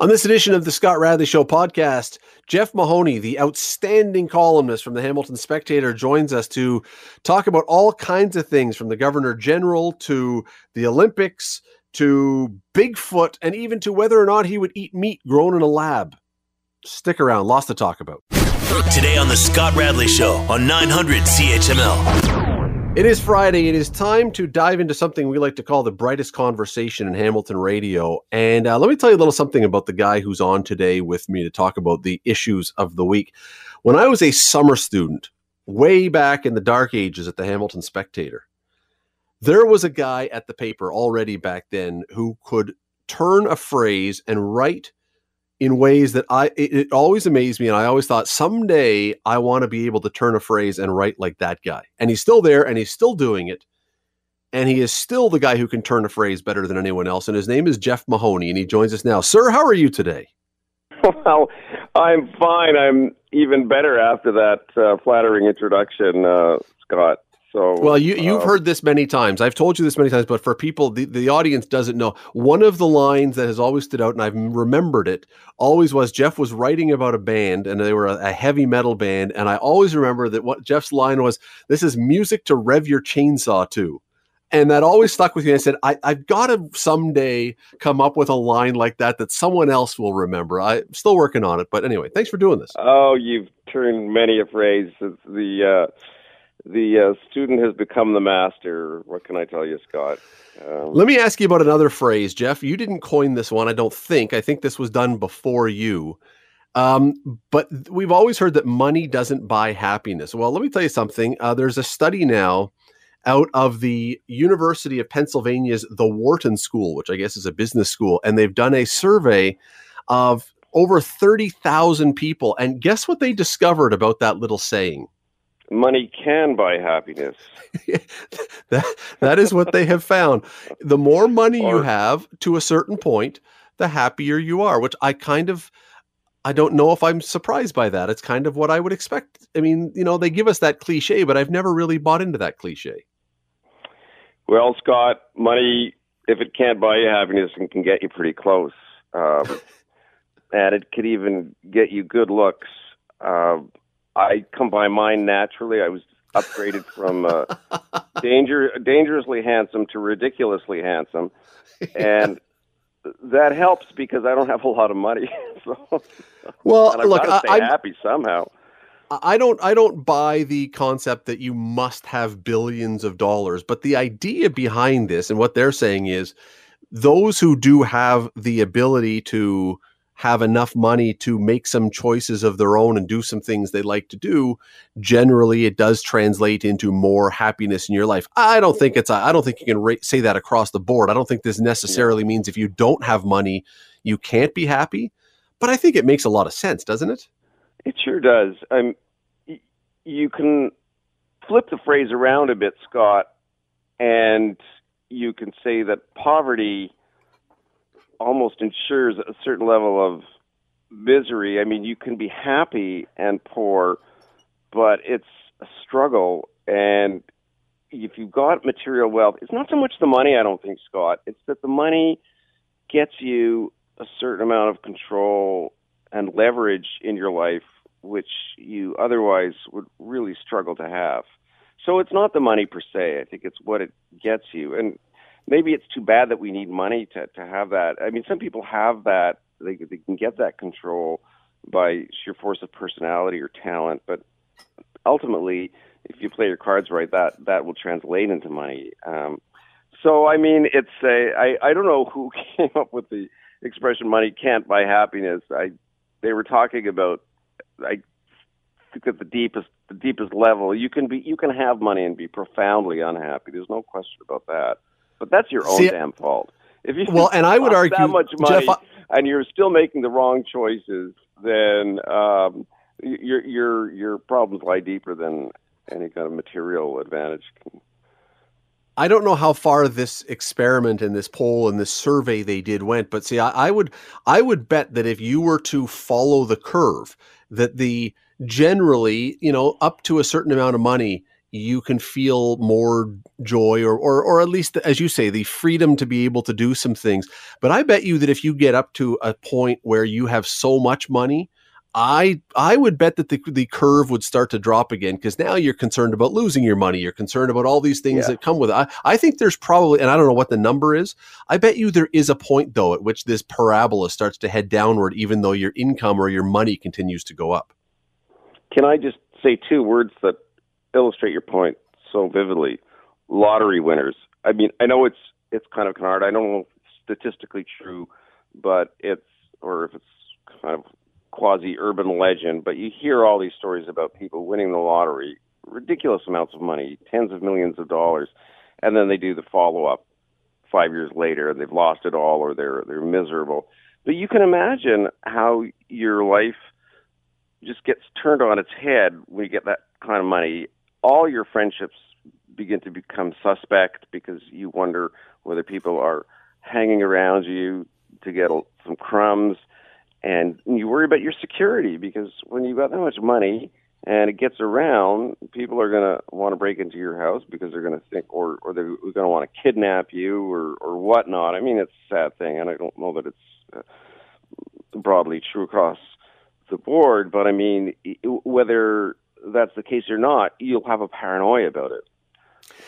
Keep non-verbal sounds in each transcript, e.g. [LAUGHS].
On this edition of the Scott Radley Show podcast, Jeff Mahoney, the outstanding columnist from the Hamilton Spectator, joins us to talk about all kinds of things from the Governor General to the Olympics to Bigfoot and even to whether or not he would eat meat grown in a lab. Stick around, lots to talk about. Today on the Scott Radley Show on 900 CHML. It is Friday. It is time to dive into something we like to call the brightest conversation in Hamilton radio. And uh, let me tell you a little something about the guy who's on today with me to talk about the issues of the week. When I was a summer student, way back in the dark ages at the Hamilton Spectator, there was a guy at the paper already back then who could turn a phrase and write in ways that I it, it, always amazed me, and I always thought someday I want to be able to turn a phrase and write like that guy. And he's still there, and he's still doing it, and he is still the guy who can turn a phrase better than anyone else. And his name is Jeff Mahoney, and he joins us now. Sir, how are you today? Well, I'm fine. I'm even better after that uh, flattering introduction, uh, Scott. So well, you you've uh, heard this many times. I've told you this many times, but for people, the, the audience doesn't know. One of the lines that has always stood out, and I've remembered it, always was Jeff was writing about a band, and they were a, a heavy metal band, and I always remember that what Jeff's line was, "This is music to rev your chainsaw to." And that always stuck with me. I said, I, have got to someday come up with a line like that that someone else will remember. I'm still working on it. But anyway, thanks for doing this. Oh, you've turned many a phrase. the uh, the uh, student has become the master. What can I tell you, Scott? Um, Let me ask you about another phrase, Jeff. You didn't coin this one, I don't think. I think this was done before you. Um, but we've always heard that money doesn't buy happiness. Well, let me tell you something. Uh, there's a study now out of the University of Pennsylvania's The Wharton School, which I guess is a business school, and they've done a survey of over 30,000 people. And guess what they discovered about that little saying? Money can buy happiness. [LAUGHS] that that is what they have found. The more money you have to a certain point, the happier you are, which I kind of I don't know if I'm surprised by that. It's kind of what I would expect. I mean, you know, they give us that cliche, but I've never really bought into that cliche. Well, Scott, money, if it can't buy you happiness, it can get you pretty close. Um, [LAUGHS] and it could even get you good looks. Uh, I come by mine naturally. I was upgraded from uh, danger, dangerously handsome to ridiculously handsome, and that helps because I don't have a lot of money. [LAUGHS] so, well, look, I, stay I'm happy somehow. I don't I don't buy the concept that you must have billions of dollars, but the idea behind this and what they're saying is those who do have the ability to have enough money to make some choices of their own and do some things they like to do, generally it does translate into more happiness in your life. I don't think it's I don't think you can ra- say that across the board. I don't think this necessarily means if you don't have money, you can't be happy, but I think it makes a lot of sense, doesn't it? It sure does. Um, you can flip the phrase around a bit, Scott, and you can say that poverty almost ensures a certain level of misery. I mean, you can be happy and poor, but it's a struggle. And if you've got material wealth, it's not so much the money, I don't think, Scott. It's that the money gets you a certain amount of control and leverage in your life, which you otherwise would really struggle to have. So it's not the money per se. I think it's what it gets you. And maybe it's too bad that we need money to to have that. I mean, some people have that; they they can get that control by sheer force of personality or talent. But ultimately, if you play your cards right, that that will translate into money. Um, so, I mean, it's a I I don't know who [LAUGHS] came up with the expression "money can't buy happiness." I they were talking about I think at the deepest the deepest level you can be you can have money and be profoundly unhappy. There's no question about that. But that's your own See, damn fault. If you well, and I would argue that much money Jeff, and you're still making the wrong choices, then um, your your your problems lie deeper than any kind of material advantage. I don't know how far this experiment and this poll and this survey they did went, but see, I, I would I would bet that if you were to follow the curve, that the generally, you know, up to a certain amount of money, you can feel more joy or, or or at least as you say the freedom to be able to do some things but i bet you that if you get up to a point where you have so much money I I would bet that the the curve would start to drop again because now you're concerned about losing your money. You're concerned about all these things yeah. that come with it. I, I think there's probably, and I don't know what the number is. I bet you there is a point though at which this parabola starts to head downward, even though your income or your money continues to go up. Can I just say two words that illustrate your point so vividly? Lottery winners. I mean, I know it's it's kind of hard. I don't know statistically true, but it's or if it's kind of quasi urban legend, but you hear all these stories about people winning the lottery, ridiculous amounts of money, tens of millions of dollars, and then they do the follow up five years later and they've lost it all or they're they're miserable. But you can imagine how your life just gets turned on its head when you get that kind of money. All your friendships begin to become suspect because you wonder whether people are hanging around you to get some crumbs and you worry about your security because when you've got that much money and it gets around, people are going to want to break into your house because they're going to think, or or they're going to want to kidnap you or or whatnot. I mean, it's a sad thing, and I don't know that it's uh, broadly true across the board, but I mean, whether that's the case or not, you'll have a paranoia about it.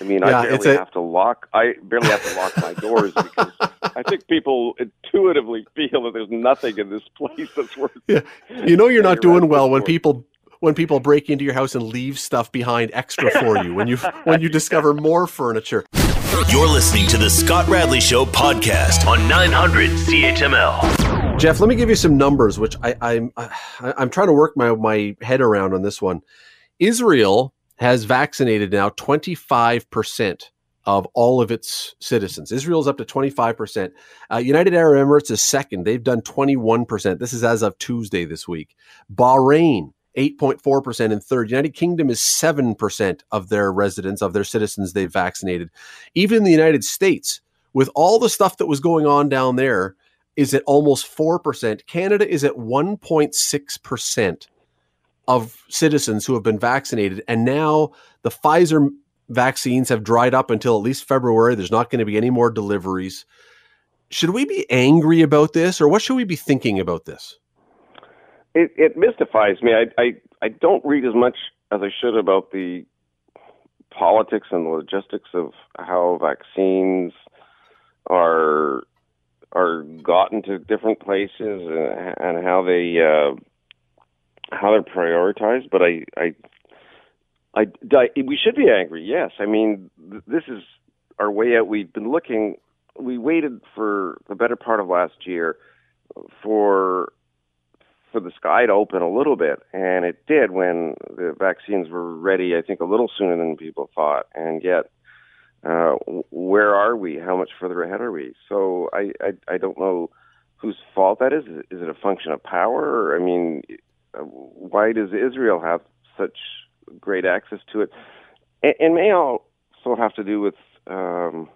I mean, yeah, I barely a... have to lock. I barely have to lock my doors because [LAUGHS] I think people intuitively feel that there's nothing in this place that's worth. Yeah, you know you're not doing well when people when people break into your house and leave stuff behind extra for you. when you when you discover more furniture. You're listening to the Scott Radley Show podcast on 900 CHML. Jeff, let me give you some numbers, which I, I'm I'm trying to work my my head around on this one. Israel has vaccinated now 25 percent of all of its citizens. Israel's up to 25%. Uh, United Arab Emirates is second. They've done 21%. This is as of Tuesday this week. Bahrain, 8.4% in third. United Kingdom is 7% of their residents, of their citizens they've vaccinated. Even the United States, with all the stuff that was going on down there, is at almost 4%. Canada is at 1.6% of citizens who have been vaccinated. And now the Pfizer vaccines have dried up until at least February. There's not going to be any more deliveries. Should we be angry about this, or what should we be thinking about this? It, it mystifies me. I, I I don't read as much as I should about the politics and the logistics of how vaccines are are gotten to different places and, and how they uh, how they're prioritized. But I, I I, I, we should be angry. Yes, I mean th- this is our way out. We've been looking. We waited for the better part of last year for for the sky to open a little bit, and it did when the vaccines were ready. I think a little sooner than people thought, and yet. Uh, where are we? How much further ahead are we? So I, I, I don't know whose fault that is. Is it a function of power? I mean, uh, why does Israel have such great access to it, and, and may also have to do with um,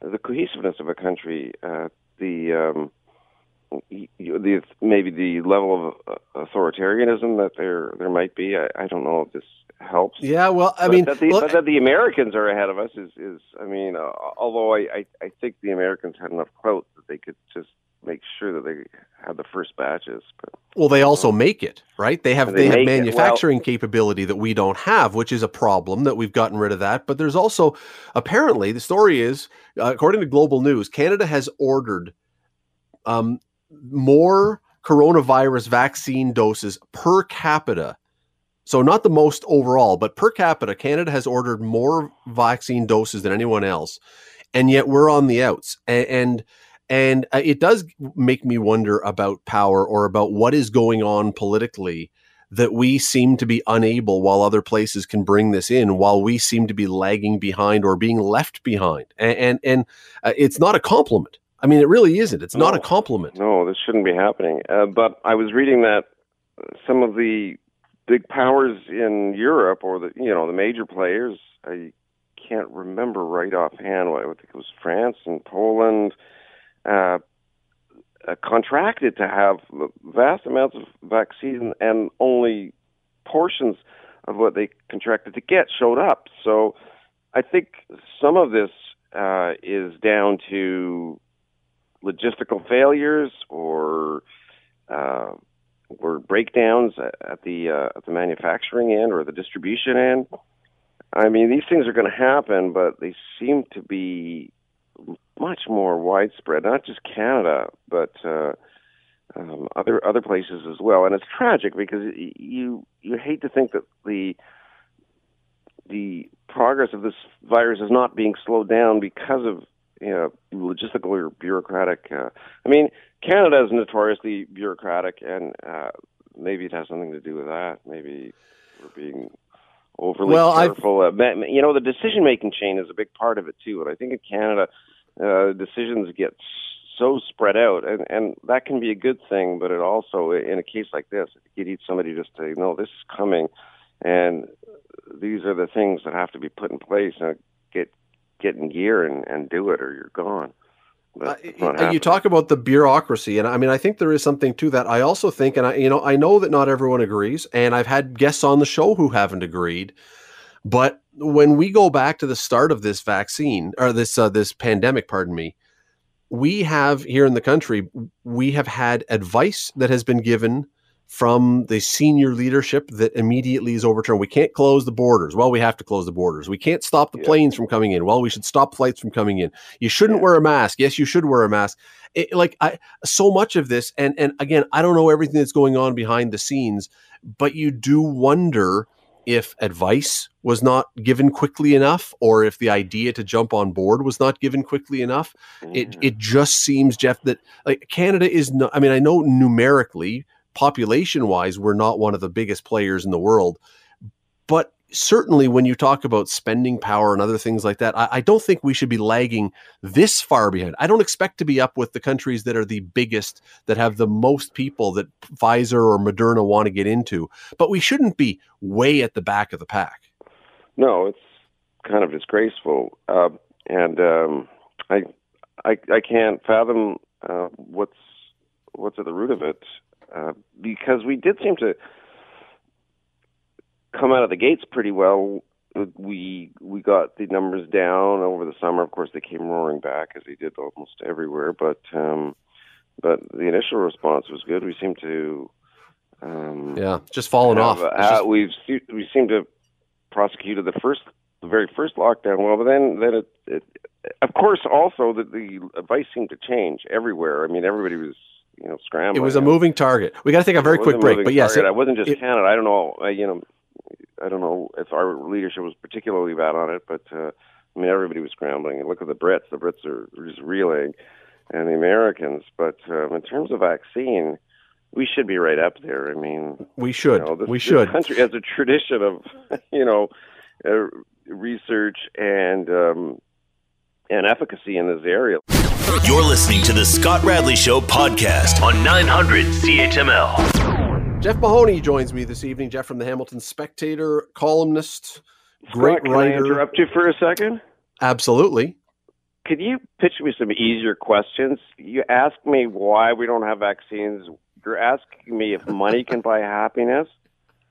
the cohesiveness of a country, uh, the um, the maybe the level of uh, authoritarianism that there there might be. I, I don't know if this helps. Yeah, well, I but mean, that the, look, that the Americans are ahead of us is is I mean, uh, although I, I I think the Americans had enough clout that they could just make sure that they have the first batches. But well, they also make it right. They have they, they have manufacturing well, capability that we don't have, which is a problem that we've gotten rid of that. But there's also apparently the story is uh, according to Global News, Canada has ordered um, more coronavirus vaccine doses per capita. So not the most overall, but per capita, Canada has ordered more vaccine doses than anyone else, and yet we're on the outs. and, and and uh, it does make me wonder about power or about what is going on politically that we seem to be unable while other places can bring this in while we seem to be lagging behind or being left behind and and, and uh, it's not a compliment i mean it really isn't. It's no, not a compliment. No this shouldn't be happening. Uh, but i was reading that some of the big powers in europe or the you know the major players i can't remember right offhand. I think it was france and poland uh, uh, contracted to have vast amounts of vaccine and only portions of what they contracted to get showed up. So I think some of this uh, is down to logistical failures or uh, or breakdowns at the uh, at the manufacturing end or the distribution end. I mean, these things are going to happen, but they seem to be much more widespread. Not just Canada, but uh, um, other other places as well. And it's tragic because you you hate to think that the the progress of this virus is not being slowed down because of you know logistical or bureaucratic. Uh, I mean, Canada is notoriously bureaucratic, and uh, maybe it has something to do with that. Maybe we're being overly Well, I've- Uh, you know, the decision making chain is a big part of it too. And I think in Canada, uh, decisions get so spread out, and and that can be a good thing. But it also, in a case like this, you need somebody just to know this is coming, and these are the things that have to be put in place and get get in gear and, and do it, or you're gone. Uh, you talk about the bureaucracy, and I mean, I think there is something to that. I also think, and I, you know, I know that not everyone agrees, and I've had guests on the show who haven't agreed. But when we go back to the start of this vaccine or this uh, this pandemic, pardon me, we have here in the country, we have had advice that has been given from the senior leadership that immediately is overturned. We can't close the borders. Well, we have to close the borders. We can't stop the Yeah. planes from coming in. Well, we should stop flights from coming in. You shouldn't Yeah. wear a mask. Yes, you should wear a mask. It, like I, so much of this, and and again, I don't know everything that's going on behind the scenes, but you do wonder if advice was not given quickly enough, or if the idea to jump on board was not given quickly enough it Mhm. it just seems jeff that like canada is not i mean i know numerically population wise we're not one of the biggest players in the world. But certainly when you talk about spending power and other things like that I, I don't think we should be lagging this far behind. I don't expect to be up with the countries that are the biggest that have the most people that pfizer or moderna want to get into. But we shouldn't be way at the back of the pack. No, it's kind of disgraceful, uh, and um, I, I, I can't fathom uh, what's what's at the root of it, uh, because we did seem to come out of the gates pretty well. We we got the numbers down over the summer. Of course, they came roaring back as they did almost everywhere. But um, but the initial response was good. We seem to um, yeah just falling have, off uh, just- we've we seem to prosecuted the first, the very first lockdown well, but then then it, it of course also the, the advice seemed to change everywhere. I mean, everybody was you know scrambling. it was a moving target we got to take a very quick break but yes target. it- it wasn't just it- Canada. I don't know. Uh, you know, I don't know if our leadership was particularly bad on it, but uh, I mean, everybody was scrambling. And look at the Brits; the Brits are just reeling, and the Americans. But um, in terms of vaccine, we should be right up there. I mean, we should you know, this, we should country has a tradition of, [LAUGHS] you know, uh, research and um, and efficacy in this area. You're listening to the Scott Radley Show podcast on 900 CHML. Jeff Mahoney joins me this evening. Jeff from the Hamilton Spectator, columnist, great Scott, can I writer. interrupt you for a second? Absolutely. Could you pitch me some easier questions? You ask me why we don't have vaccines. You're asking me if money can buy happiness.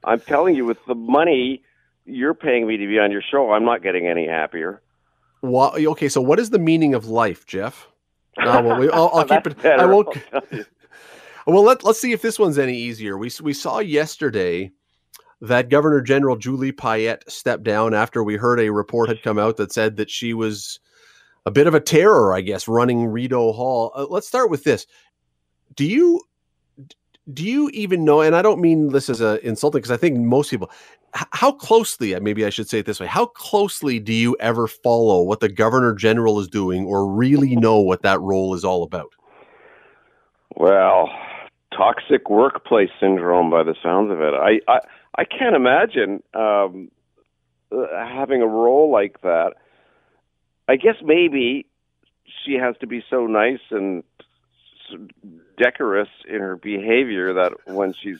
I'm telling you, with the money you're paying me to be on your show, I'm not getting any happier. Wha- okay, so what is the meaning of life, Jeff? No, well, we, I'll, I'll [LAUGHS] keep it. better, I won't. I'll tell you. [LAUGHS] Well, let, let's see if this one's any easier. We we saw yesterday that Governor General Julie Payette stepped down after we heard a report had come out that said that she was a bit of a terror, I guess, running Rideau Hall. Uh, let's start with this. Do you do you even know? And I don't mean this as a insulting because I think most people. How closely, maybe I should say it this way, how closely do you ever follow what the Governor General is doing or really [LAUGHS] know what that role is all about? Well, toxic workplace syndrome, by the sounds of it. I I, I can't imagine um, uh, having a role like that. I guess maybe she has to be so nice and decorous in her behavior that when she's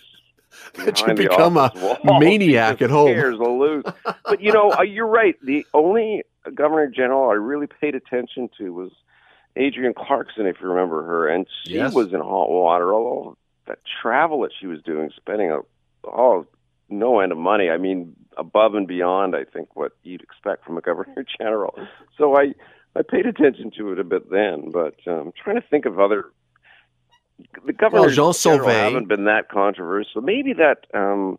[LAUGHS] That you become a wall, [LAUGHS] maniac at home. loose. But you know, uh, you're right. The only governor general I really paid attention to was Adrienne Clarkson, if you remember her, and she Yes. was in hot water. All that travel that she was doing, spending a, oh no end of money. I mean, above and beyond, I think what you'd expect from a governor [LAUGHS] general. So I I paid attention to it a bit then, but um, I'm trying to think of other. The governors well, Jean Sauvé, haven't been that controversial. Maybe that um,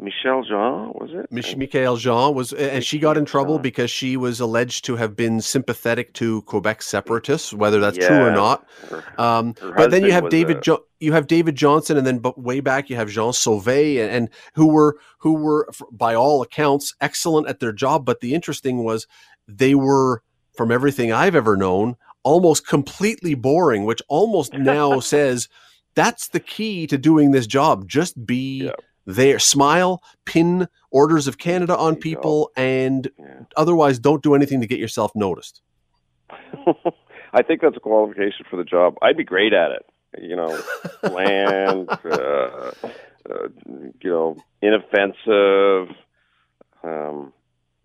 Michaëlle Jean was it? Mich- Michael Jean was, and she got in trouble because she was alleged to have been sympathetic to Quebec separatists, whether that's true or not. Um, Her but then you have David a- jo- you have David Johnston, and then but way back you have Jean Sauvé, and, and who were who were by all accounts excellent at their job. But the interesting was they were, from everything I've ever known, almost completely boring, which almost [LAUGHS] now says that's the key to doing this job. Just be Yeah. there, smile, pin orders of Canada on you go. people, and Yeah. otherwise don't do anything to get yourself noticed. [LAUGHS] I think that's a qualification for the job. I'd be great at it. You know, land, [LAUGHS] uh, uh, you know, inoffensive. Um,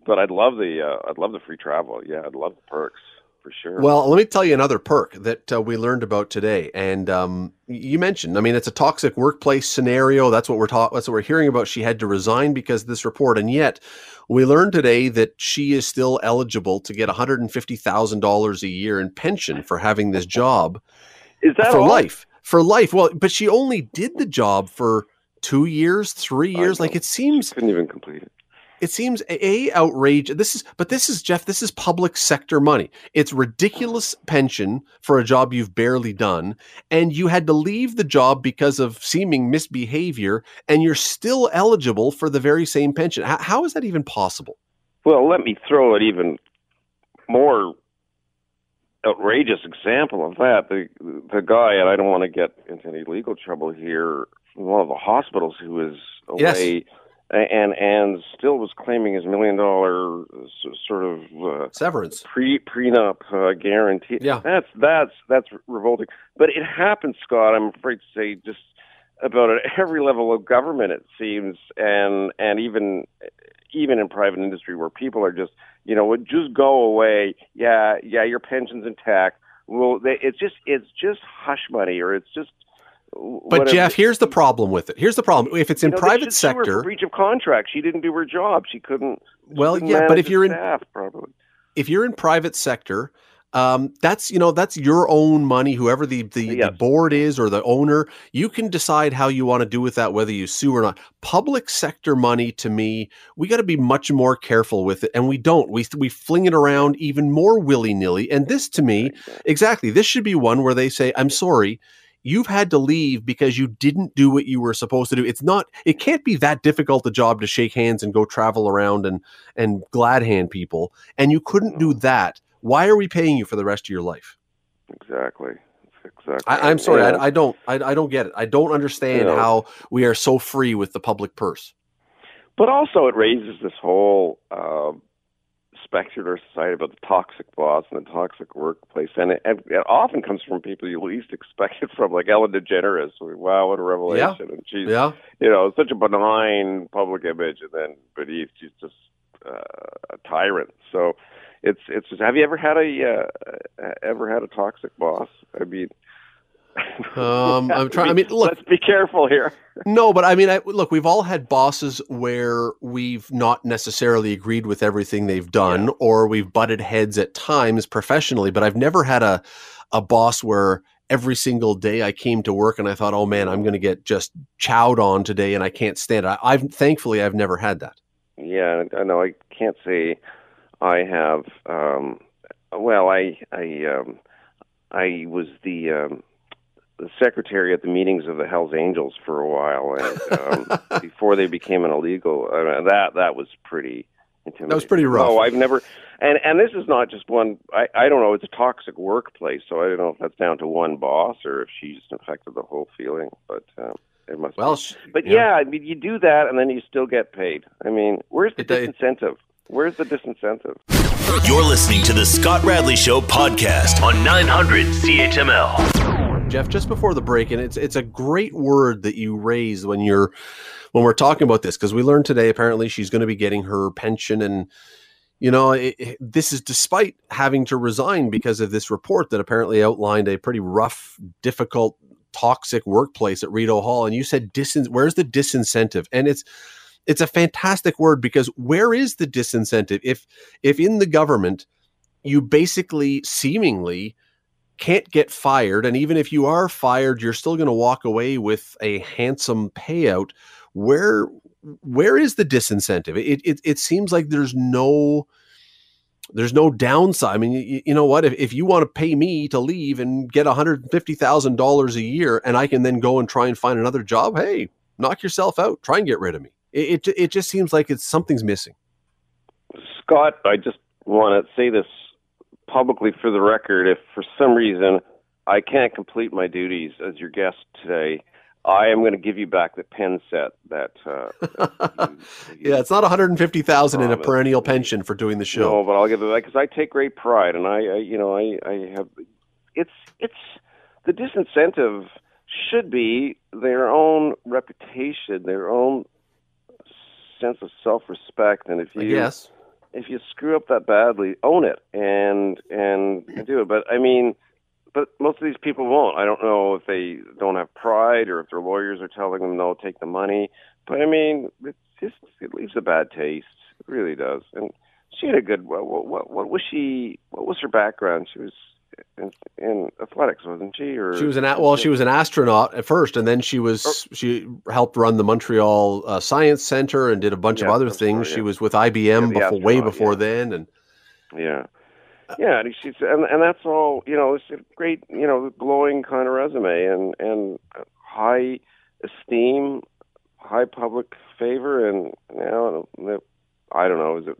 but I'd love the uh, I'd love the free travel. Yeah, I'd love the perks for sure. Well, let me tell you another perk that uh, we learned about today, and um, you mentioned. I mean, it's a toxic workplace scenario. That's what we're talking. That's what we're hearing about. She had to resign because of this report, and yet we learned today that she is still eligible to get one hundred and fifty thousand dollars a year in pension for having this job [LAUGHS] is that for all? life. For life. Well, but she only did the job for two years, three years. Like it seems Couldn't even complete it. It seems a, outrage this is but this is jeff this is public sector money it's ridiculous pension for a job you've barely done and you had to leave the job because of seeming misbehavior and you're still eligible for the very same pension how, how is that even possible Well, let me throw an even more outrageous example of that. The the guy, and I don't want to get into any legal trouble here, one of the hospitals who is was Yes. And and still was claiming his million dollar sort of uh, severance pre prenup uh, guarantee. Yeah. that's that's that's revolting. But it happens, Scott. I'm afraid to say, just about at every level of government, it seems, and and even even in private industry, where people are just you know just go away. Yeah, yeah, your pension's intact. Well, they, it's just it's just hush money, or it's just. But whatever. jeff here's the problem with it here's the problem if it's in You know, private should sue her for sector breach of contract. She didn't do her job. She couldn't. well yeah but if you're in staff properly. if you're in private sector um, that's you know that's your own money whoever the, the, the board is or the owner you can decide how you want to do with that whether you sue or not public sector money to me we got to be much more careful with it and we don't we, we fling it around even more willy-nilly and this to me exactly this should be one where they say i'm sorry you've had to leave because you didn't do what you were supposed to do it's not it can't be that difficult a job to shake hands and go travel around and and glad hand people and you couldn't do that why are we paying you for the rest of your life Exactly. Exactly. I, i'm sorry And- I, I don't I, I don't get it i don't understand Yeah. how we are so free with the public purse But also, it raises this whole uh, our society about the toxic boss and the toxic workplace, and it, and it often comes from people you least expect it from, like Ellen DeGeneres. Wow, what a revelation! And she's, yeah you know, such a benign public image, and then beneath she's just uh, a tyrant. So. It's it's. Just, have you ever had a uh, ever had a toxic boss? I mean, Um, I'm trying- I mean, look- Let's be careful here. No, but I mean, I, look, we've all had bosses where we've not necessarily agreed with everything they've done, or we've butted heads at times professionally. But I've never had a a boss where every single day I came to work and I thought, "Oh man, I'm going to get just chowed on today, and I can't stand it." I, I've thankfully I've never had that. Yeah, I know. I can't say I have. Um, well, I I um, I was the um, the secretary at the meetings of the Hell's Angels for a while, and um, [LAUGHS] before they became an illegal, uh, that that was pretty intimidating. That was pretty rough. No, I've never. And and this is not just one. I I don't know. It's a toxic workplace, so I don't know if that's down to one boss or if she's affected the whole feeling. But um, it must. Well, be. But yeah. I mean, you do that, and then you still get paid. I mean, where's the It- it- disincentive? Where's the disincentive? You're listening to the Scott Radley Show podcast on 900 CHML. Jeff, just before the break, and it's it's a great word that you raise when you're when we're talking about this because we learned today apparently she's going to be getting her pension, and you know it, it- this is despite having to resign because of this report that apparently outlined a pretty rough, difficult, toxic workplace at Rideau Hall. And you said disin- where's the disincentive? And it's it's a fantastic word because where is the disincentive if if in the government you basically seemingly can't get fired and even if you are fired you're still going to walk away with a handsome payout where where is the disincentive it it, it seems like there's no there's no downside. I mean, you, you know what? If, if you want to pay me to leave and get $150,000 a year and I can then go and try and find another job, hey, knock yourself out. Try and get rid of me. It, it, it just seems like it's something's missing. Scott, I just want to say this publicly for the record. If for some reason I can't complete my duties as your guest today, I am going to give you back the pen set that. Uh, that [LAUGHS] you, yeah, it's not one hundred and fifty thousand in a perennial pension for doing the show. No, but I'll give it back because I take great pride, and I, I, you know, I, I have. It's it's the disincentive should be their own reputation, their own sense of self-respect, and if you yes. If you screw up that badly, own it and and do it. But I mean but most of these people won't. I don't know if they don't have pride or if their lawyers are telling them no, take the money. But I mean, it just it leaves a bad taste. It really does. And she had a good. What, what, what was she? What was her background? She was in, in athletics, wasn't she? Or she was an well, she was an astronaut at first, and then she was oh. she helped run the Montreal uh, Science Center and did a bunch yeah, of other things. Yeah. She was with IBM yeah, before, way before then, and yeah. Yeah, and she's and and that's all. You know, it's a great, you know, glowing kind of resume and and high esteem, high public favor, and now I don't know. Is it?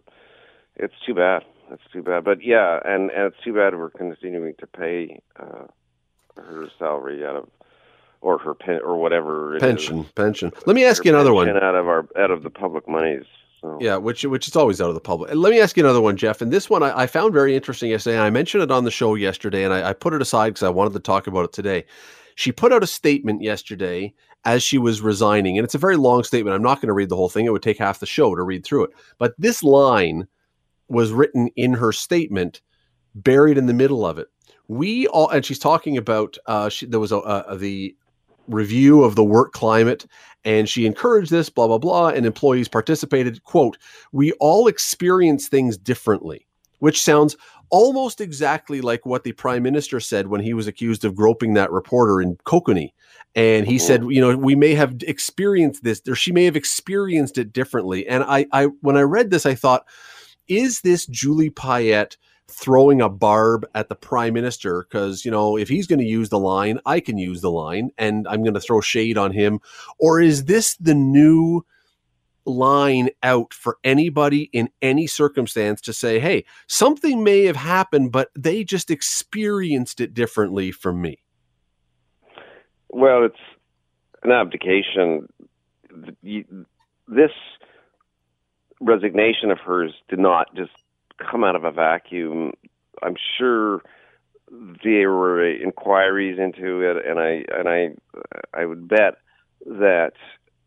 It's too bad. It's too bad. But yeah, and and it's too bad we're continuing to pay uh, her salary out of or her pen or whatever pension is. pension. Let me ask you another one out of our out of the public monies. So. Yeah, which which is always out of the public. let me ask you another one, Jeff. And this one I, I found very interesting yesterday. I mentioned it on the show yesterday, and I, I put it aside because I wanted to talk about it today. She put out a statement yesterday as she was resigning, and it's a very long statement. I'm not going to read the whole thing; it would take half the show to read through it. But this line was written in her statement, buried in the middle of it. We all, and she's talking about uh, she, there was a, a the review of the work climate and she encouraged this blah blah blah and employees participated quote we all experience things differently which sounds almost exactly like what the prime minister said when he was accused of groping that reporter in Kokanee. And he mm-hmm. said, you know, we may have experienced this, or she may have experienced it differently. And I, I, when I read this, I thought, is this Julie Payette throwing a barb at the prime minister? Because you know if he's going to use the line i can use the line and i'm going to throw shade on him. Or is this the new line out for anybody in any circumstance to say hey something may have happened but they just experienced it differently from me well it's an abdication. This resignation of hers did not just come out of a vacuum. I'm sure there were inquiries into it, and I and I I would bet that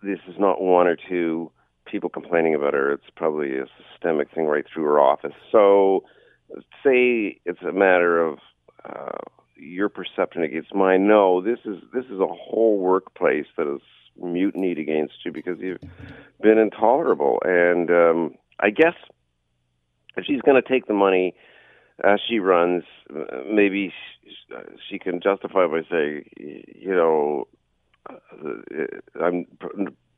this is not one or two people complaining about her. It's probably a systemic thing right through her office. So, say it's a matter of uh, your perception against mine. No, this is this is a whole workplace that is mutinied against you because you've been intolerable. And um, I guess if she's going to take the money as she runs, maybe she can justify by saying, you know, uh, I'm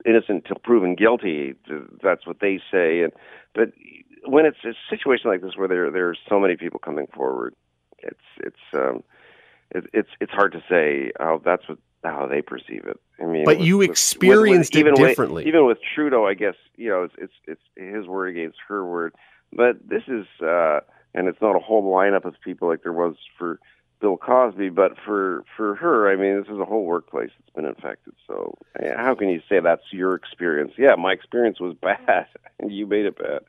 innocent till proven guilty. That's what they say. And but when it's a situation like this where there there's so many people coming forward, it's it's um, it, it's it's hard to say. Oh, that's what how they perceive it. I mean, but with, you experienced with, with, it differently. Even with Trudeau, I guess you know it's, it's it's his word against her word. But this is, uh, and it's not a whole lineup of people like there was for Bill Cosby, but for for her, I mean, this is a whole workplace that's been infected. So how can you say that's your experience? Yeah, my experience was [LAUGHS] bad, and you made it bad.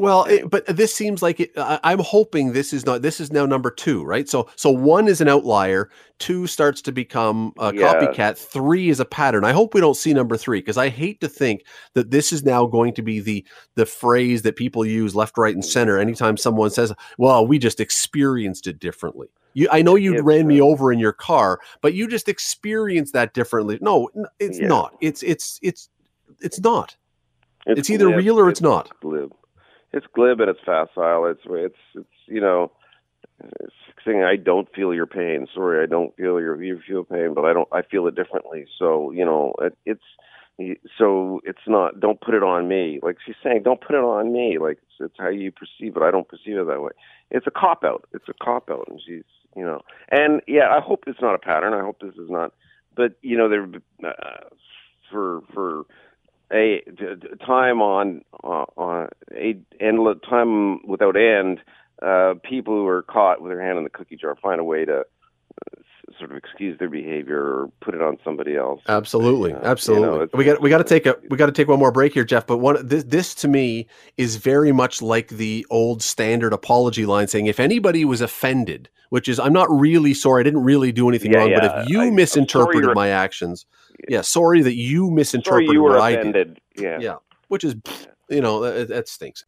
Well, it, but this seems like it, I, am hoping this is not. This is now number two, right? So, so one is an outlier. Two starts to become a yeah. copycat. Three is a pattern. I hope we don't see number three because I hate to think that this is now going to be the the phrase that people use left, right, and center anytime someone says, "Well, we just experienced it differently." You, I know you it's, ran me uh over in your car, but you just experienced that differently. No, it's yeah. not. It's it's it's it's not. It's, it's either glib. real or it's, it's, not. glib. It's glib and it's facile. It's it's it's you know, saying I don't feel your pain. Sorry, I don't feel your you feel pain, but I don't. I feel it differently. So you know, it, it's so it's not don't put it on me like she's saying don't put it on me like it's, it's how you perceive it i don't perceive it that way it's a cop out it's a cop out and she's you know and yeah i hope it's not a pattern i hope this is not but you know there uh, for for a time on uh, on a end time without end uh people who are caught with their hand in the cookie jar find a way to sort of excuse their behavior or put it on somebody else. Absolutely, uh, absolutely. You know, we got we got to take a we got to take one more break here, Jeff. But one this this to me is very much like the old standard apology line saying if anybody was offended, which is I'm not really sorry, I didn't really do anything yeah, wrong, yeah. but if you I, misinterpreted my actions, yeah, sorry that you misinterpreted you what offended. I did. Yeah, yeah, which is you know that, that stinks.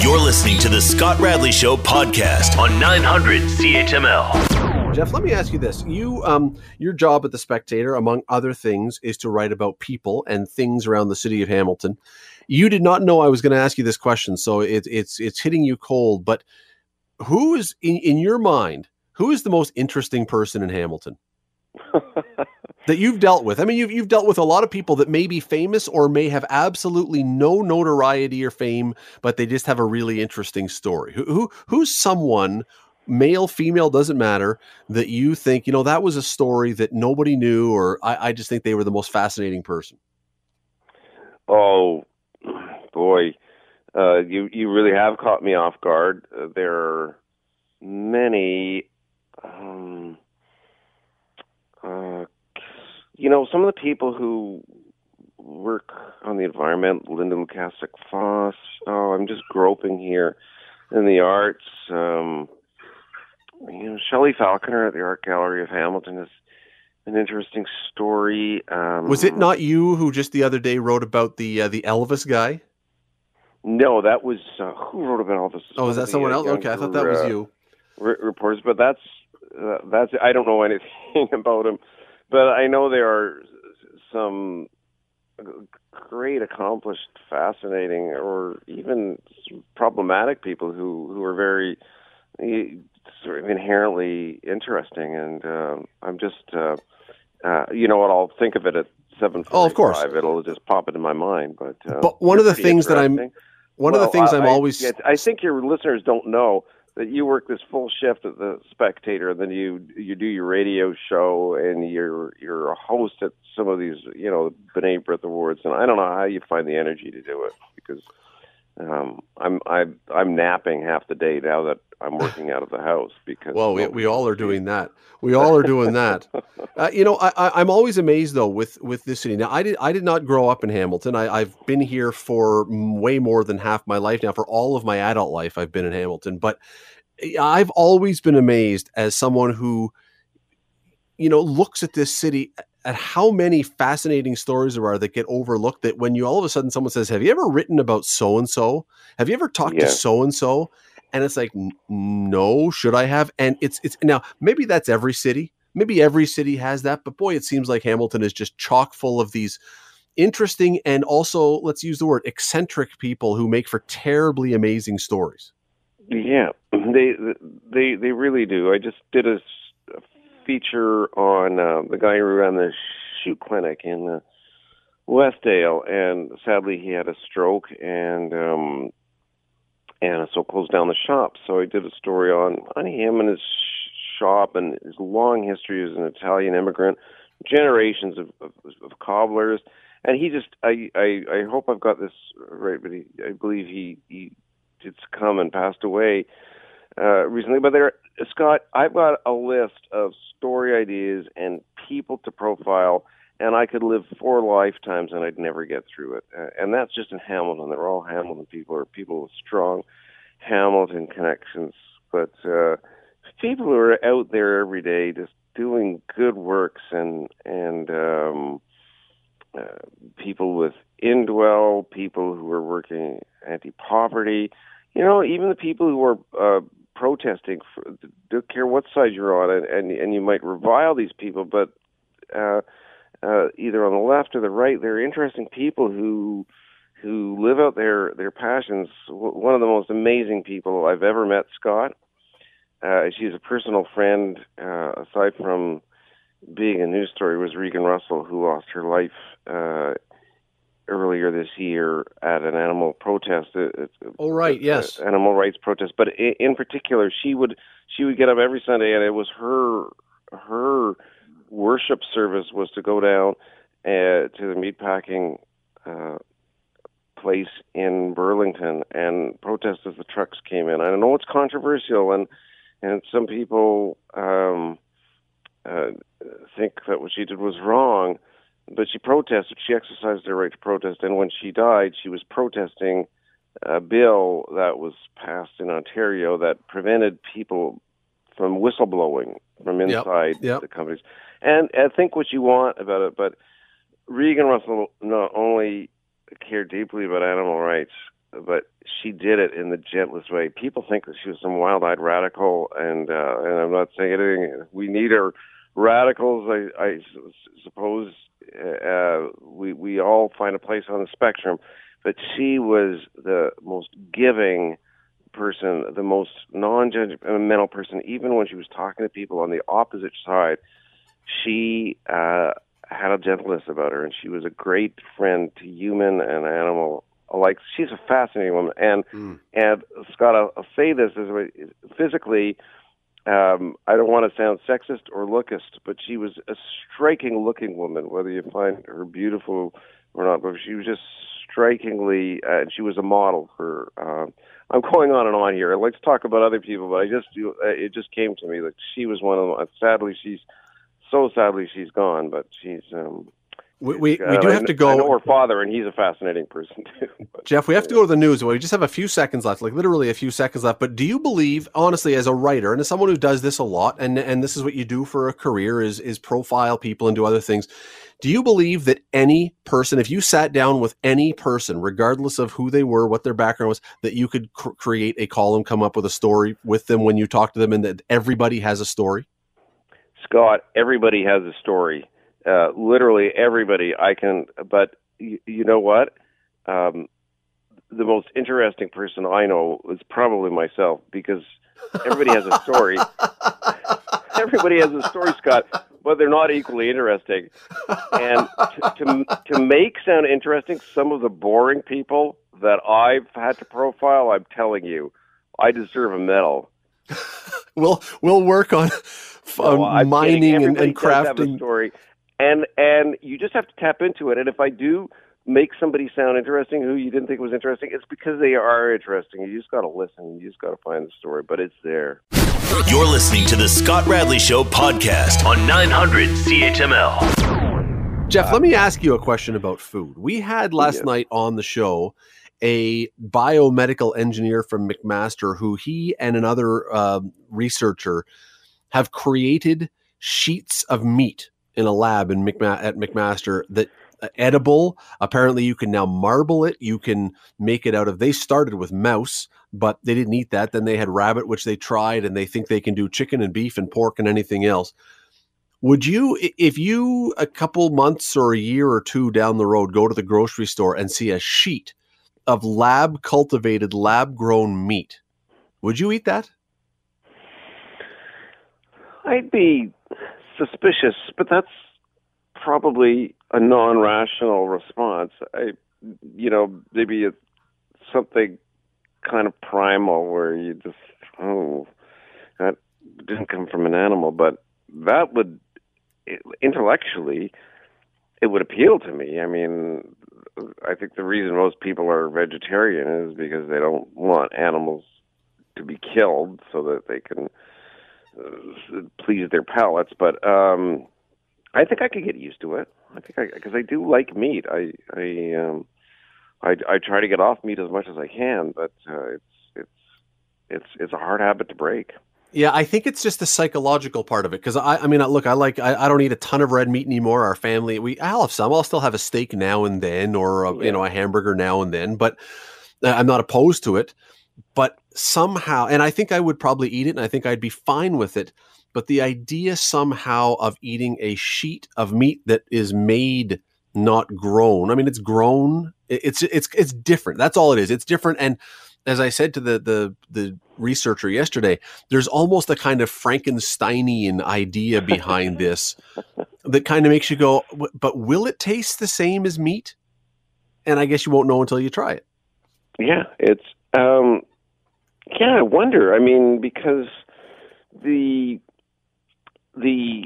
You're listening to the Scott Radley Show podcast on 900 CHML. Jeff, let me ask you this: you, um, your job at the Spectator, among other things, is to write about people and things around the city of Hamilton. You did not know I was going to ask you this question, so it, it's it's hitting you cold. But who is in, in your mind? Who is the most interesting person in Hamilton [LAUGHS] that you've dealt with? I mean, you've you've dealt with a lot of people that may be famous or may have absolutely no notoriety or fame, but they just have a really interesting story. Who, who who's someone male, female, doesn't matter, that you think, you know, that was a story that nobody knew, or I, I just think they were the most fascinating person? Oh, boy. Uh, you you really have caught me off guard. Uh, there are many, um, uh, you know, some of the people who work on the environment, Linda Lukasik Foss. Oh, I'm just groping here in the arts. Um, you know, Shelley Falconer at the Art Gallery of Hamilton is an interesting story. Um, was it not you who just the other day wrote about the uh, the Elvis guy? No, that was uh, who wrote about Elvis. Oh, is that someone else? Okay, I thought that was uh, you. Re- reporters, but that's uh, that's I don't know [LAUGHS] anything about him, but I know there are some great, accomplished, fascinating, or even problematic people who who are very sort of inherently interesting, and uh, I'm just, uh, uh, you know what? I'll think of it at seven. Oh, of course, it'll just pop into my mind. But uh, but one of the things that I'm one well, of the things I, am always yeah, I think your listeners don't know that you work this full shift at the Spectator, and then you you do your radio show, and you're you're a host at some of these, you know, B'nai B'rith Awards, and I don't know how you find the energy to do it because um, I'm I'm I'm napping half the day now that I'm working out of the house because. Well, we, we all are doing that. We all are doing that. [LAUGHS] uh, you know, I, am always amazed though with with this city. Now, I did I did not grow up in Hamilton. I, I've been here for way more than half my life now. For all of my adult life, I've been in Hamilton. But eh, I've always been amazed as someone who, you know, looks at this city at how many fascinating stories there are that get overlooked that when you all of a sudden someone says have you ever written about so and so have you ever talked yeah. to so and so and it's like no should i have? And it's it's now maybe that's every city. Maybe every city has that but boy it seems like hamilton is just chock full of these interesting and also let's use the word eccentric people who make for terribly amazing stories. Yeah. They they they really do. I just did a feature on uh, the guy who ran the shoe clinic in uh, Westdale, and sadly he had a stroke and um, and so closed down the shop. So I did a story on on him and his shop and his long history as an Italian immigrant, generations of, of, of cobblers, and he just I, I I hope I've got this right, but he, I believe he he did succumb and passed away uh, recently. But there, Scott, I've got a list of story ideas and people to profile, and I could live four lifetimes and I'd never get through it. Uh, and that's just in Hamilton. They're all Hamilton people, or people with strong Hamilton connections. But uh, people who are out there every day just doing good works and and um, uh, people with indwell, people who are working anti-poverty, you know, even the people who are uh, protesting. For, don't care what side you're on, and and, and you might revile these people, but uh, uh, either on the left or the right, they're interesting people who who live out their their passions. One of the most amazing people I've ever met, Scott. Uh, she's a personal friend. Uh, aside from being a news story, was Regan Russell, who lost her life uh, earlier this year at an animal protest. oh right, yes, animal rights protest. But in, in particular, she would she would get up every Sunday, and it was her her worship service was to go down uh, to the meatpacking uh, place in Burlington and protest as the trucks came in. I know it's controversial, and and some people um, uh, think that what she did was wrong, but she protested. She exercised her right to protest, and when she died, she was protesting a bill that was passed in Ontario that prevented people from whistleblowing from inside yep, yep. the companies. And I think what you want about it, but Regan Russell not only cared deeply about animal rights, but she did it in the gentlest way. People think that she was some wild-eyed radical, and uh, and I'm not saying anything. We need her radicals. I, I suppose uh, we we all find a place on the spectrum, but she was the most giving person, the most non-judgmental person. Even when she was talking to people on the opposite side, she uh, had a gentleness about her, and she was a great friend to human and animal alike. She's a fascinating woman, and mm. and Scott, I'll, I'll say this as physically. Um, I don't want to sound sexist or lookist, but she was a striking-looking woman. Whether you find her beautiful or not, but she was just strikingly, uh, and she was a model for. Uh, I'm going on and on here. I'd like to talk about other people, but I just do. uh, it just came to me that she was one of them. Sadly, she's so sadly she's gone, but she's. Um, we, we, uh, we do have to go. I know her father, and he's a fascinating person [LAUGHS] too. But, Jeff, we have to go to the news. We just have a few seconds left, like literally a few seconds left. But do you believe, honestly, as a writer and as someone who does this a lot, and and this is what you do for a career, is is profile people and do other things. Do you believe that any person, if you sat down with any person, regardless of who they were, what their background was, that you could cr- create a column, come up with a story with them when you talk to them, and that everybody has a story? Scott, everybody has a story. Uh, literally everybody. I can, but you, you know what? Um, the most interesting person I know is probably myself because everybody has a story. [LAUGHS] everybody has a story, Scott, but they're not equally interesting. And to, to, to make sound interesting, some of the boring people that I've had to profile, I'm telling you, I deserve a medal. [LAUGHS] we'll we'll work on uh, mining and, and crafting. story, and and you just have to tap into it. And if I do make somebody sound interesting who you didn't think was interesting, it's because they are interesting. You just got to listen. You just got to find the story, but it's there. You're listening to the Scott Radley Show podcast on 900 CHML. Jeff, let me ask you a question about food. We had last yeah. night on the show a biomedical engineer from McMaster who he and another uh, researcher have created sheets of meat in a lab in McMa- at McMaster that uh, edible. Apparently, you can now marble it. You can make it out of. They started with mouse, but they didn't eat that. Then they had rabbit, which they tried, and they think they can do chicken and beef and pork and anything else. Would you, if you a couple months or a year or two down the road, go to the grocery store and see a sheet of lab cultivated, lab grown meat, would you eat that? I'd be suspicious, but that's probably a non-rational response. I, you know, maybe it's something kind of primal where you just, oh, that didn't come from an animal, but that would intellectually it would appeal to me. I mean, I think the reason most people are vegetarian is because they don't want animals to be killed so that they can please their palates. But um, I think I could get used to it. I think I because I do like meat. I I um, I I try to get off meat as much as I can, but uh, it's it's it's it's a hard habit to break. Yeah, I think it's just the psychological part of it. Because I, I mean, look, I like, I, I, don't eat a ton of red meat anymore. Our family, we, I'll have some. I'll still have a steak now and then, or a, yeah. you know, a hamburger now and then. But uh, I'm not opposed to it. But somehow, and I think I would probably eat it, and I think I'd be fine with it. But the idea somehow of eating a sheet of meat that is made not grown. I mean, it's grown. It's it's it's different. That's all it is. It's different. And as I said to the the the researcher yesterday, there's almost a kind of Frankensteinian idea behind [LAUGHS] this that kind of makes you go, but will it taste the same as meat? And I guess you won't know until you try it. Yeah, it's um, yeah. I wonder. I mean, because the the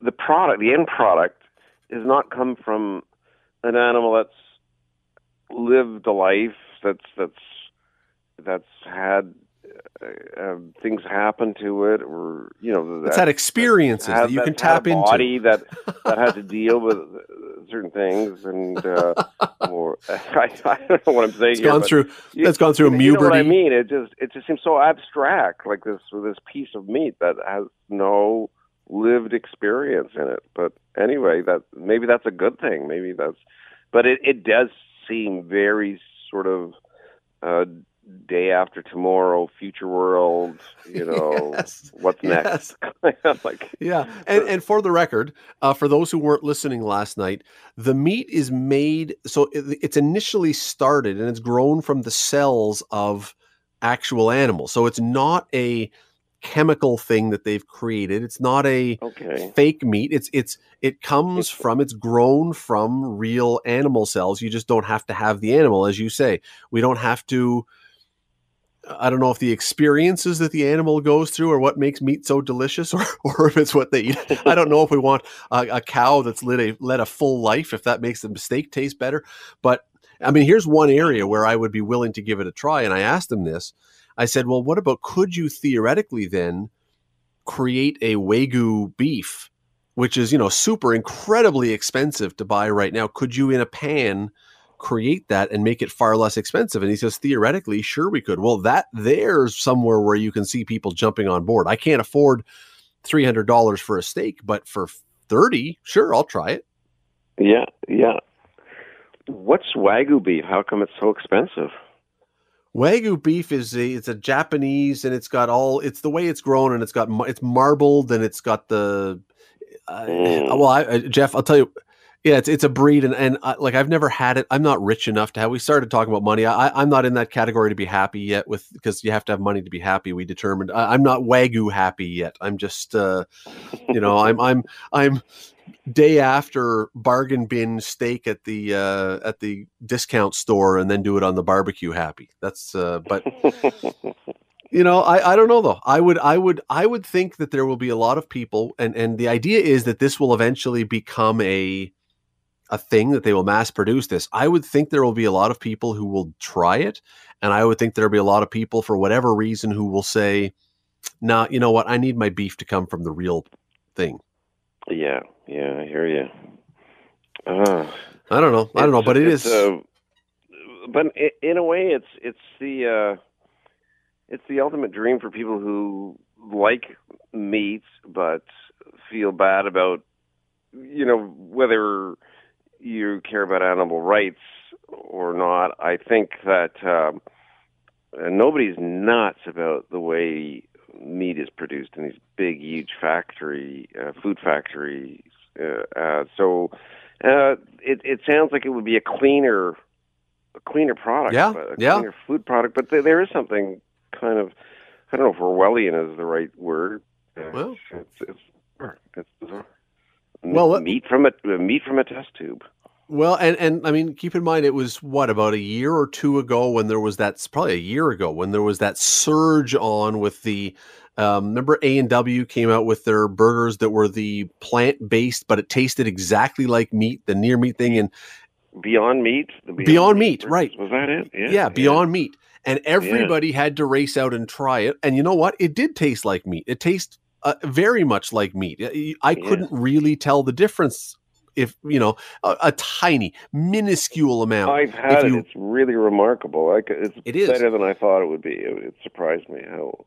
the product, the end product, has not come from an animal that's lived a life that's that's that's had uh, um, things happen to it, or you know, that, it's had experiences that, that you can tap into. Body that [LAUGHS] that had to deal with certain things, and uh, or [LAUGHS] I, I, don't know what I'm saying. It's here, gone through. You, that's gone through you puberty. know what I mean? It just it just seems so abstract, like this this piece of meat that has no lived experience in it. But anyway, that maybe that's a good thing. Maybe that's, but it it does seem very sort of. Uh, day after tomorrow, future world, you [LAUGHS] know, yes. what's next? [LAUGHS] like, yeah. And, and for the record, uh, for those who weren't listening last night, the meat is made, so it, it's initially started and it's grown from the cells of actual animals. So it's not a chemical thing that they've created. It's not a okay. fake meat. It's it's it comes from it's grown from real animal cells. You just don't have to have the animal as you say. We don't have to I don't know if the experiences that the animal goes through or what makes meat so delicious, or, [LAUGHS] or if it's what they eat. I don't know if we want a, a cow that's led a led a full life, if that makes the steak taste better. But I mean, here's one area where I would be willing to give it a try. And I asked him this. I said, "Well, what about could you theoretically then create a wagyu beef, which is you know super incredibly expensive to buy right now? Could you in a pan?" Create that and make it far less expensive. And he says, theoretically, sure, we could. Well, that there's somewhere where you can see people jumping on board. I can't afford $300 for a steak, but for 30, sure, I'll try it. Yeah, yeah. What's Wagyu beef? How come it's so expensive? Wagyu beef is a it's a Japanese and it's got all it's the way it's grown and it's got it's marbled and it's got the uh, mm. well I, Jeff I'll tell you yeah, it's it's a breed, and and uh, like I've never had it. I'm not rich enough to have. We started talking about money. I, I'm not in that category to be happy yet, with because you have to have money to be happy. We determined. I, am not wagyu happy yet. I'm just, uh, you know, I'm I'm I'm day after bargain bin steak at the uh, at the discount store, and then do it on the barbecue happy. That's uh, but. [LAUGHS] you know I, I don't know though i would i would i would think that there will be a lot of people and and the idea is that this will eventually become a a thing that they will mass produce this. I would think there will be a lot of people who will try it, and I would think there'll be a lot of people for whatever reason who will say, "Nah, you know what? I need my beef to come from the real thing." Yeah, yeah, I hear you. Uh, I don't know. I don't know, but it is. Uh, but in a way, it's it's the uh, it's the ultimate dream for people who like meat but feel bad about you know whether you care about animal rights or not, I think that um, nobody's nuts about the way meat is produced in these big, huge factory uh, food factories. Uh, uh, so uh, it, it sounds like it would be a cleaner, a cleaner product, yeah, a yeah. cleaner food product. But th- there is something kind of, I don't know if Orwellian is the right word. Well, it's, it's, it's, it's well, meat from a meat from a test tube. Well, and and I mean, keep in mind it was what about a year or two ago when there was that probably a year ago when there was that surge on with the um, remember A and W came out with their burgers that were the plant based, but it tasted exactly like meat, the near meat thing, and Beyond Meat. Beyond, Beyond Meat, right? Was that it? Yeah, yeah Beyond yeah. Meat, and everybody yeah. had to race out and try it. And you know what? It did taste like meat. It tastes uh, very much like meat. I couldn't really tell the difference if you know a, a tiny minuscule amount. I've had you, it. It's really remarkable. Like it's it is. better than I thought it would be. It, it surprised me how.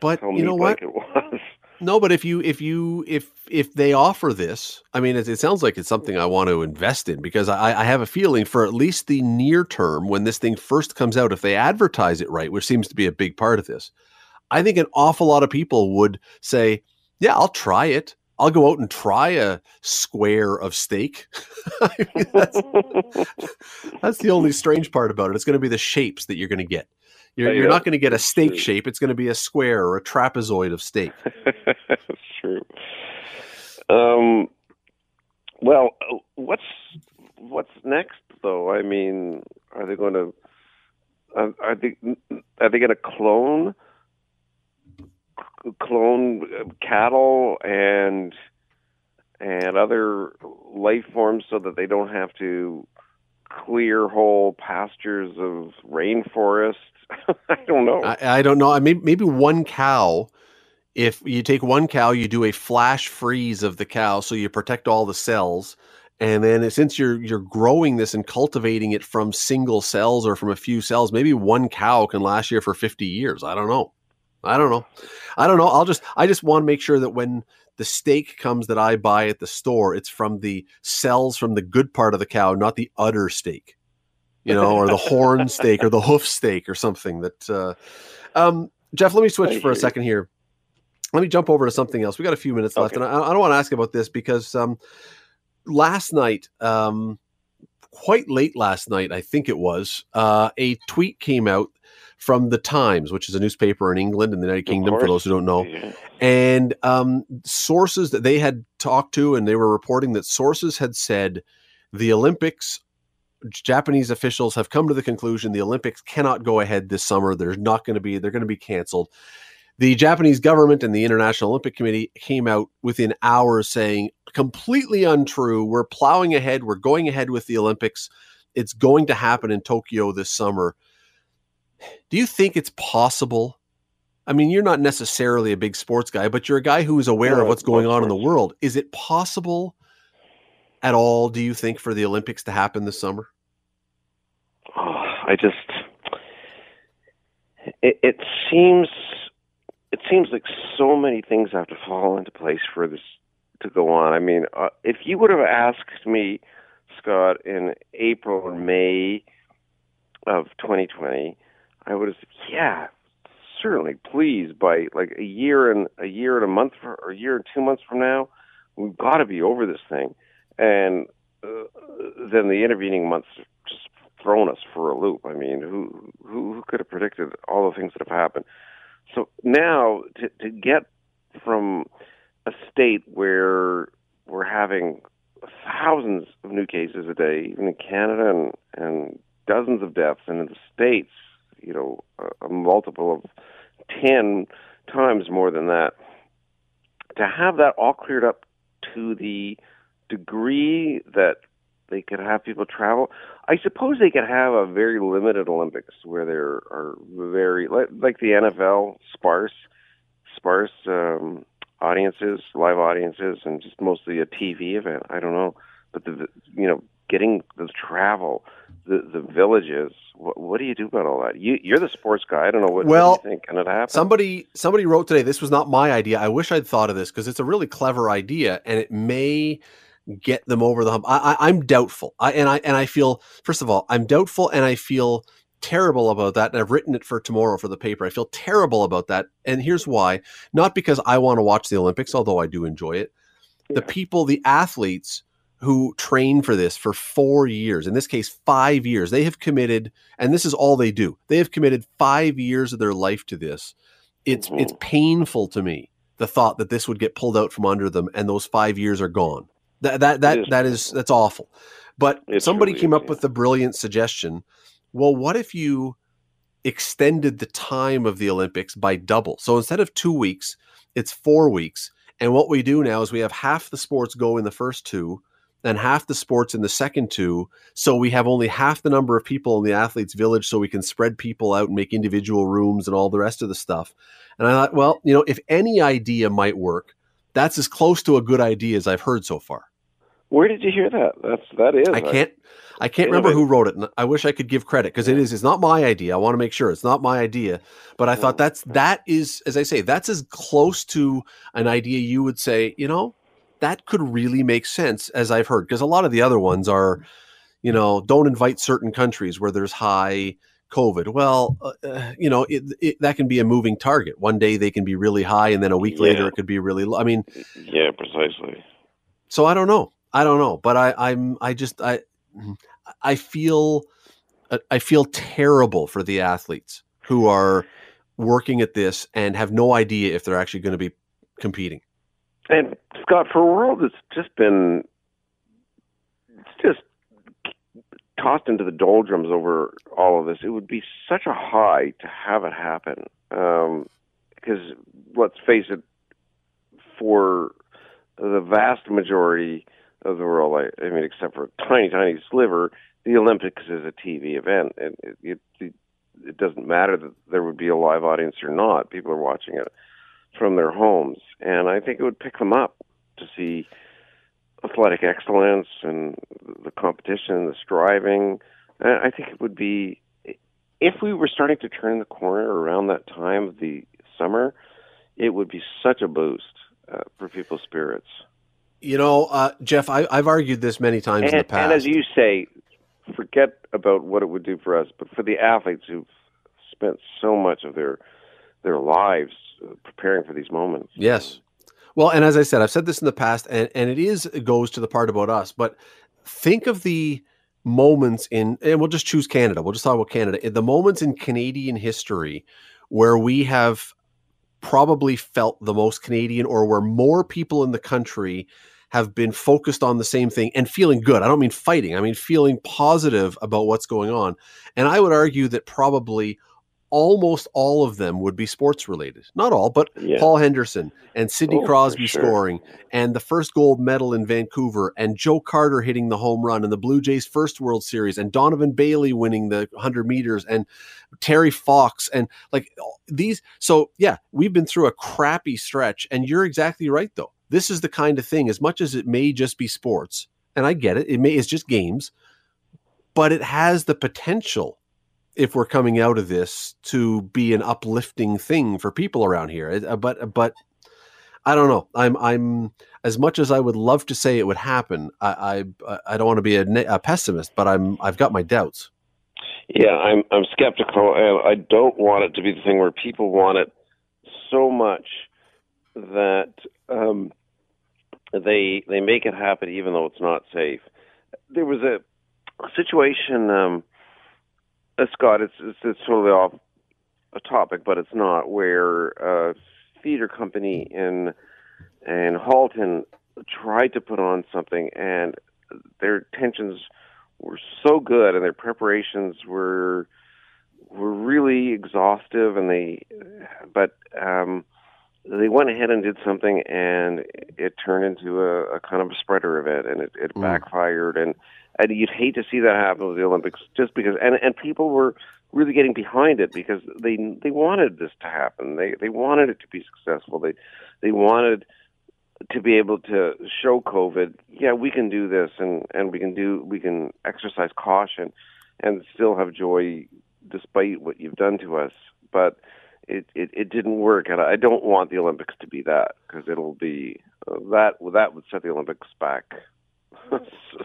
But how you know what? It was. [LAUGHS] No, but if you if you if if they offer this, I mean, it, it sounds like it's something I want to invest in because I, I have a feeling for at least the near term when this thing first comes out, if they advertise it right, which seems to be a big part of this, I think an awful lot of people would say, "Yeah, I'll try it." I'll go out and try a square of steak. [LAUGHS] I mean, that's, [LAUGHS] that's the only strange part about it. It's going to be the shapes that you're going to get. You're, you're not going to get a steak true. shape. It's going to be a square or a trapezoid of steak. [LAUGHS] that's true. Um, well, uh, what's what's next though? I mean, are they going to uh, are they are they going to clone clone uh, cattle and and other life forms so that they don't have to clear whole pastures of rainforest? [LAUGHS] I don't know. I, I don't know. Maybe maybe one cow. If you take one cow, you do a flash freeze of the cow, so you protect all the cells, and then since you're you're growing this and cultivating it from single cells or from a few cells, maybe one cow can last you for 50 years. I don't know. I don't know. I don't know. I'll just I just want to make sure that when the steak comes that I buy at the store, it's from the cells from the good part of the cow, not the udder steak. You know, or the horn [LAUGHS] steak or the hoof steak or something that uh um Jeff, let me switch for a second here. Let me jump over to something else. We got a few minutes left, and I, I don't want to ask about this because um, last night, um, quite late last night, I think it was, uh, a tweet came out from the Times, which is a newspaper in England in the United Kingdom, for those who don't know. Yeah. And um, sources that they had talked to, and they were reporting that sources had said the Olympics, Japanese officials have come to the conclusion the Olympics cannot go ahead this summer. There's not going to be, they're going to be canceled. The Japanese government and the International Olympic Committee came out within hours saying, completely untrue. We're plowing ahead. We're going ahead with the Olympics. It's going to happen in Tokyo this summer. Do you think it's possible? I mean, you're not necessarily a big sports guy, but you're a guy who is aware no, of what's going on in the world. Is it possible at all, do you think, for the Olympics to happen this summer? Oh, I just, it, it seems it seems like so many things have to fall into place for this to go on. I mean, uh, if you would have asked me, Scott, in April or May of 2020, I would have said, "Yeah, certainly, please." By like a year and a year and a month for, or a year and two months from now, we've got to be over this thing. And uh, then the intervening months just thrown us for a loop. I mean, who who, who could have predicted all the things that have happened? So now to, to get from a state where we're having thousands of new cases a day, even in Canada, and, and dozens of deaths, and in the states, you know, a, a multiple of ten times more than that. To have that all cleared up to the degree that they could have people travel. I suppose they could have a very limited Olympics where there are very like, like the NFL sparse, sparse um, audiences, live audiences, and just mostly a TV event. I don't know, but the you know getting the travel, the the villages. What, what do you do about all that? You you're the sports guy. I don't know what, well, what do you think. Can it happen? Somebody somebody wrote today. This was not my idea. I wish I'd thought of this because it's a really clever idea, and it may get them over the hump. I, am doubtful, I, and I and I feel first of all, I'm doubtful, and I feel terrible about that. And I've written it for tomorrow for the paper. I feel terrible about that, and here's why: not because I want to watch the Olympics, although I do enjoy it. Yeah. The people, the athletes who train for this for four years, in this case, five years, they have committed, and this is all they do. They have committed five years of their life to this. It's mm-hmm. it's painful to me the thought that this would get pulled out from under them, and those five years are gone. That that that is that is that's awful. But it's somebody really, came up yeah. with the brilliant suggestion. Well, what if you extended the time of the Olympics by double? So instead of two weeks, it's four weeks. And what we do now is we have half the sports go in the first two, and half the sports in the second two. So we have only half the number of people in the athletes' village, so we can spread people out and make individual rooms and all the rest of the stuff. And I thought, well, you know, if any idea might work, that's as close to a good idea as I've heard so far. Where did you hear that? That's that is. I uh, can't. I can't remember who wrote it. I wish I could give credit because it is. It's not my idea. I want to make sure it's not my idea. But I thought mm. that's that is, as I say, that's as close to an idea you would say. You know, that could really make sense as I've heard because a lot of the other ones are, you know, don't invite certain countries where there's high COVID. Well, uh, uh, you know, it, it, that can be a moving target. One day they can be really high, and then a week Yeah. later it could be really low. I mean, Yeah, precisely. so I don't know. I don't know, but I, I'm. I just. I. I feel. I feel terrible for the athletes who are working at this and have no idea if they're actually going to be competing. And Scott, for a world that's just been, it's just tossed into the doldrums over all of this, it would be such a high to have it happen. Um, because let's face it, for the vast majority of the world, I, I mean, except for a tiny, tiny sliver, the Olympics is a TV event, and it, it, it doesn't matter that there would be a live audience or not. People are watching it from their homes, and I think it would pick them up to see athletic excellence and the competition, the striving. Uh, I think it would be if we were starting to turn the corner around that time of the summer, it would be such a boost uh, for people's spirits. You know, uh, Jeff, I, I've argued this many times And, in the past. and as you say, forget about what it would do for us, but for the athletes who've spent so much of their their lives preparing for these moments. Yes. Well, and as I said, I've said this in the past, and, and it is it goes to the part about us. But think of the moments in, and we'll just choose Canada. We'll just talk about Canada. The moments in Canadian history where we have probably felt the most Canadian, or where more people in the country have been focused on the same thing and feeling good. I don't mean fighting. I mean feeling positive about what's going on. And I would argue that probably almost all of them would be sports related. Not all, but Yeah. Paul Henderson and Sidney Oh, Crosby sure. scoring and the first gold medal in Vancouver and Joe Carter hitting the home run and the Blue Jays first World Series and Donovan Bailey winning the 100 meters and Terry Fox and like these so yeah, we've been through a crappy stretch and you're exactly right though. This is the kind of thing as much as it may just be sports and I get it, it may it's just games, but it has the potential if we're coming out of this to be an uplifting thing for people around here. Uh, But but I don't know. I'm I'm as much as I would love to say it would happen. I I, I don't want to be a, a pessimist, but I'm I've got my doubts. Yeah, I'm I'm skeptical, and I don't want it to be the thing where people want it so much that um, they they make it happen even though it's not safe. There was a situation, um, uh, Scott. It's, it's it's totally off a topic, but it's not. Where a theater company in in Halton tried to put on something, and their tensions were so good and their preparations were were really exhaustive and they but um they went ahead and did something and it turned into a, a kind of a spreader event and it, it Mm. backfired and and you'd hate to see that happen with the Olympics just because and and people were really getting behind it because they they wanted this to happen they they wanted it to be successful they they wanted to be able to show COVID, yeah, we can do this, and and we can do we can exercise caution, and still have joy despite what you've done to us. But it it, it didn't work, and I don't want the Olympics to be that because it'll be uh, that that would set the Olympics back. [LAUGHS]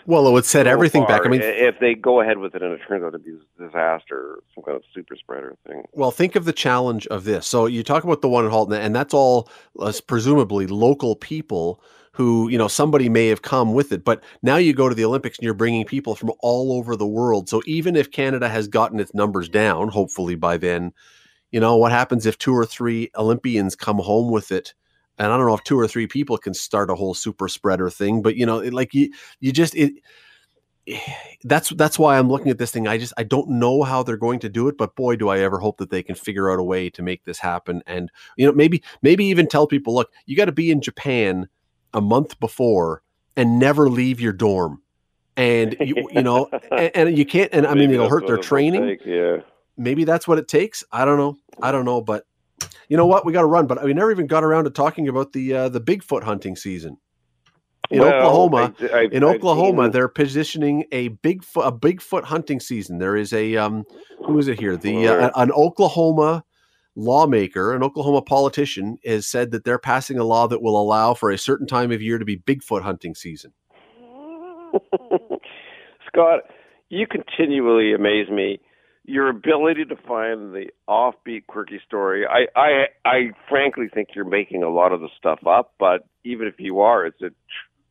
Well, it would set so everything back. I mean, if they go ahead with it and it turns out to be a disaster, some kind of super spreader thing. Well, think of the challenge of this. So you talk about the one in Halton, and that's all uh, presumably local people who, you know, somebody may have come with it. But now you go to the Olympics and you're bringing people from all over the world. So even if Canada has gotten its numbers down, hopefully by then, you know, what happens if two or three Olympians come home with it? And I don't know if two or three people can start a whole super spreader thing, but you know, it, like you, you just it [SIGHS] that's that's why I'm looking at this thing. I just I don't know how they're going to do it, but boy, do I ever hope that they can figure out a way to make this happen. And you know, maybe maybe even tell people, look, you got to be in Japan a month before and never leave your dorm. And [LAUGHS] you, you know, and, and you can't. And I mean, it'll hurt their training. take, Yeah. Maybe that's what it takes. I don't know. I don't know, but you know what? We got to run. But we never even got around to talking about the uh, the Bigfoot hunting season in Well, Oklahoma I- I've- in Oklahoma, seen- they're positioning a Bigfoot a Bigfoot hunting season. There is a um, who is it here? The uh, an Oklahoma lawmaker, an Oklahoma politician, has said that they're passing a law that will allow for a certain time of year to be Bigfoot hunting season. [LAUGHS] Scott, you continually amaze me your ability to find the offbeat, quirky story. I, I, I frankly think you're making a lot of the stuff up, but even if you are, it's a,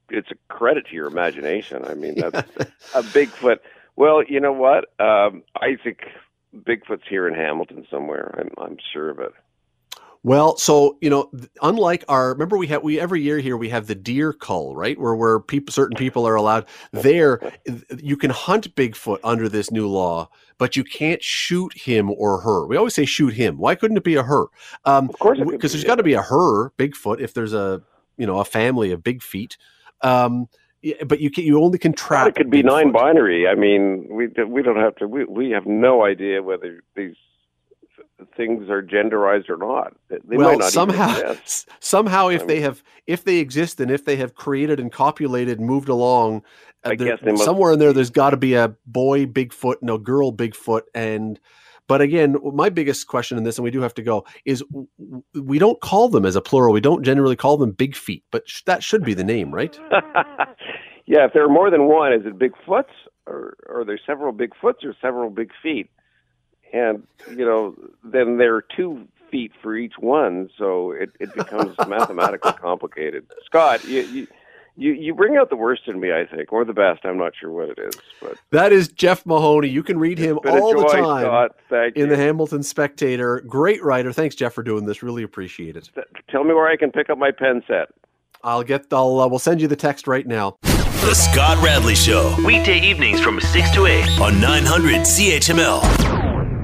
it's a credit to your imagination. I mean, that's [LAUGHS] a Bigfoot. Well, you know what? Um, I think Bigfoot's here in Hamilton somewhere. I'm, I'm sure of it. Well, so you know, unlike our remember we have we every year here we have the deer cull, right? Where where people certain people are allowed there you can hunt Bigfoot under this new law, but you can't shoot him or her. We always say shoot him. Why couldn't it be a her? Um, of course, because there's got to be a her Bigfoot if there's a you know a family of big feet. Um, but you can you only can trap. It could be nine-binary. I mean, we we don't have to. We we have no idea whether these things are genderized or not. They well, not somehow, [LAUGHS] somehow, if I mean, they have, if they exist, and if they have created and copulated, and moved along, uh, I guess must, somewhere in there, there's got to be a boy Bigfoot and a girl Bigfoot, and. But again, my biggest question in this, and we do have to go, is we don't call them as a plural. We don't generally call them big feet, but sh- that should be the name, right? [LAUGHS] [LAUGHS] yeah, if there are more than one, is it Bigfoots, or, or are there several Bigfoots or several big feet? And you know then there are two feet for each one, so it, it becomes [LAUGHS] mathematically complicated. Scott, you, you you you bring out the worst in me, I think, or the best. I'm not sure what it is, but that is Jeff Mahoney. You can read him all joy, the time in you. the Hamilton Spectator. Great writer. Thanks, Jeff, for doing this. Really appreciate it. Tell me where I can pick up my pen set. I'll get. I'll. Uh, we'll send you the text right now. The Scott Radley Show, weekday evenings from six to eight on 900 CHML.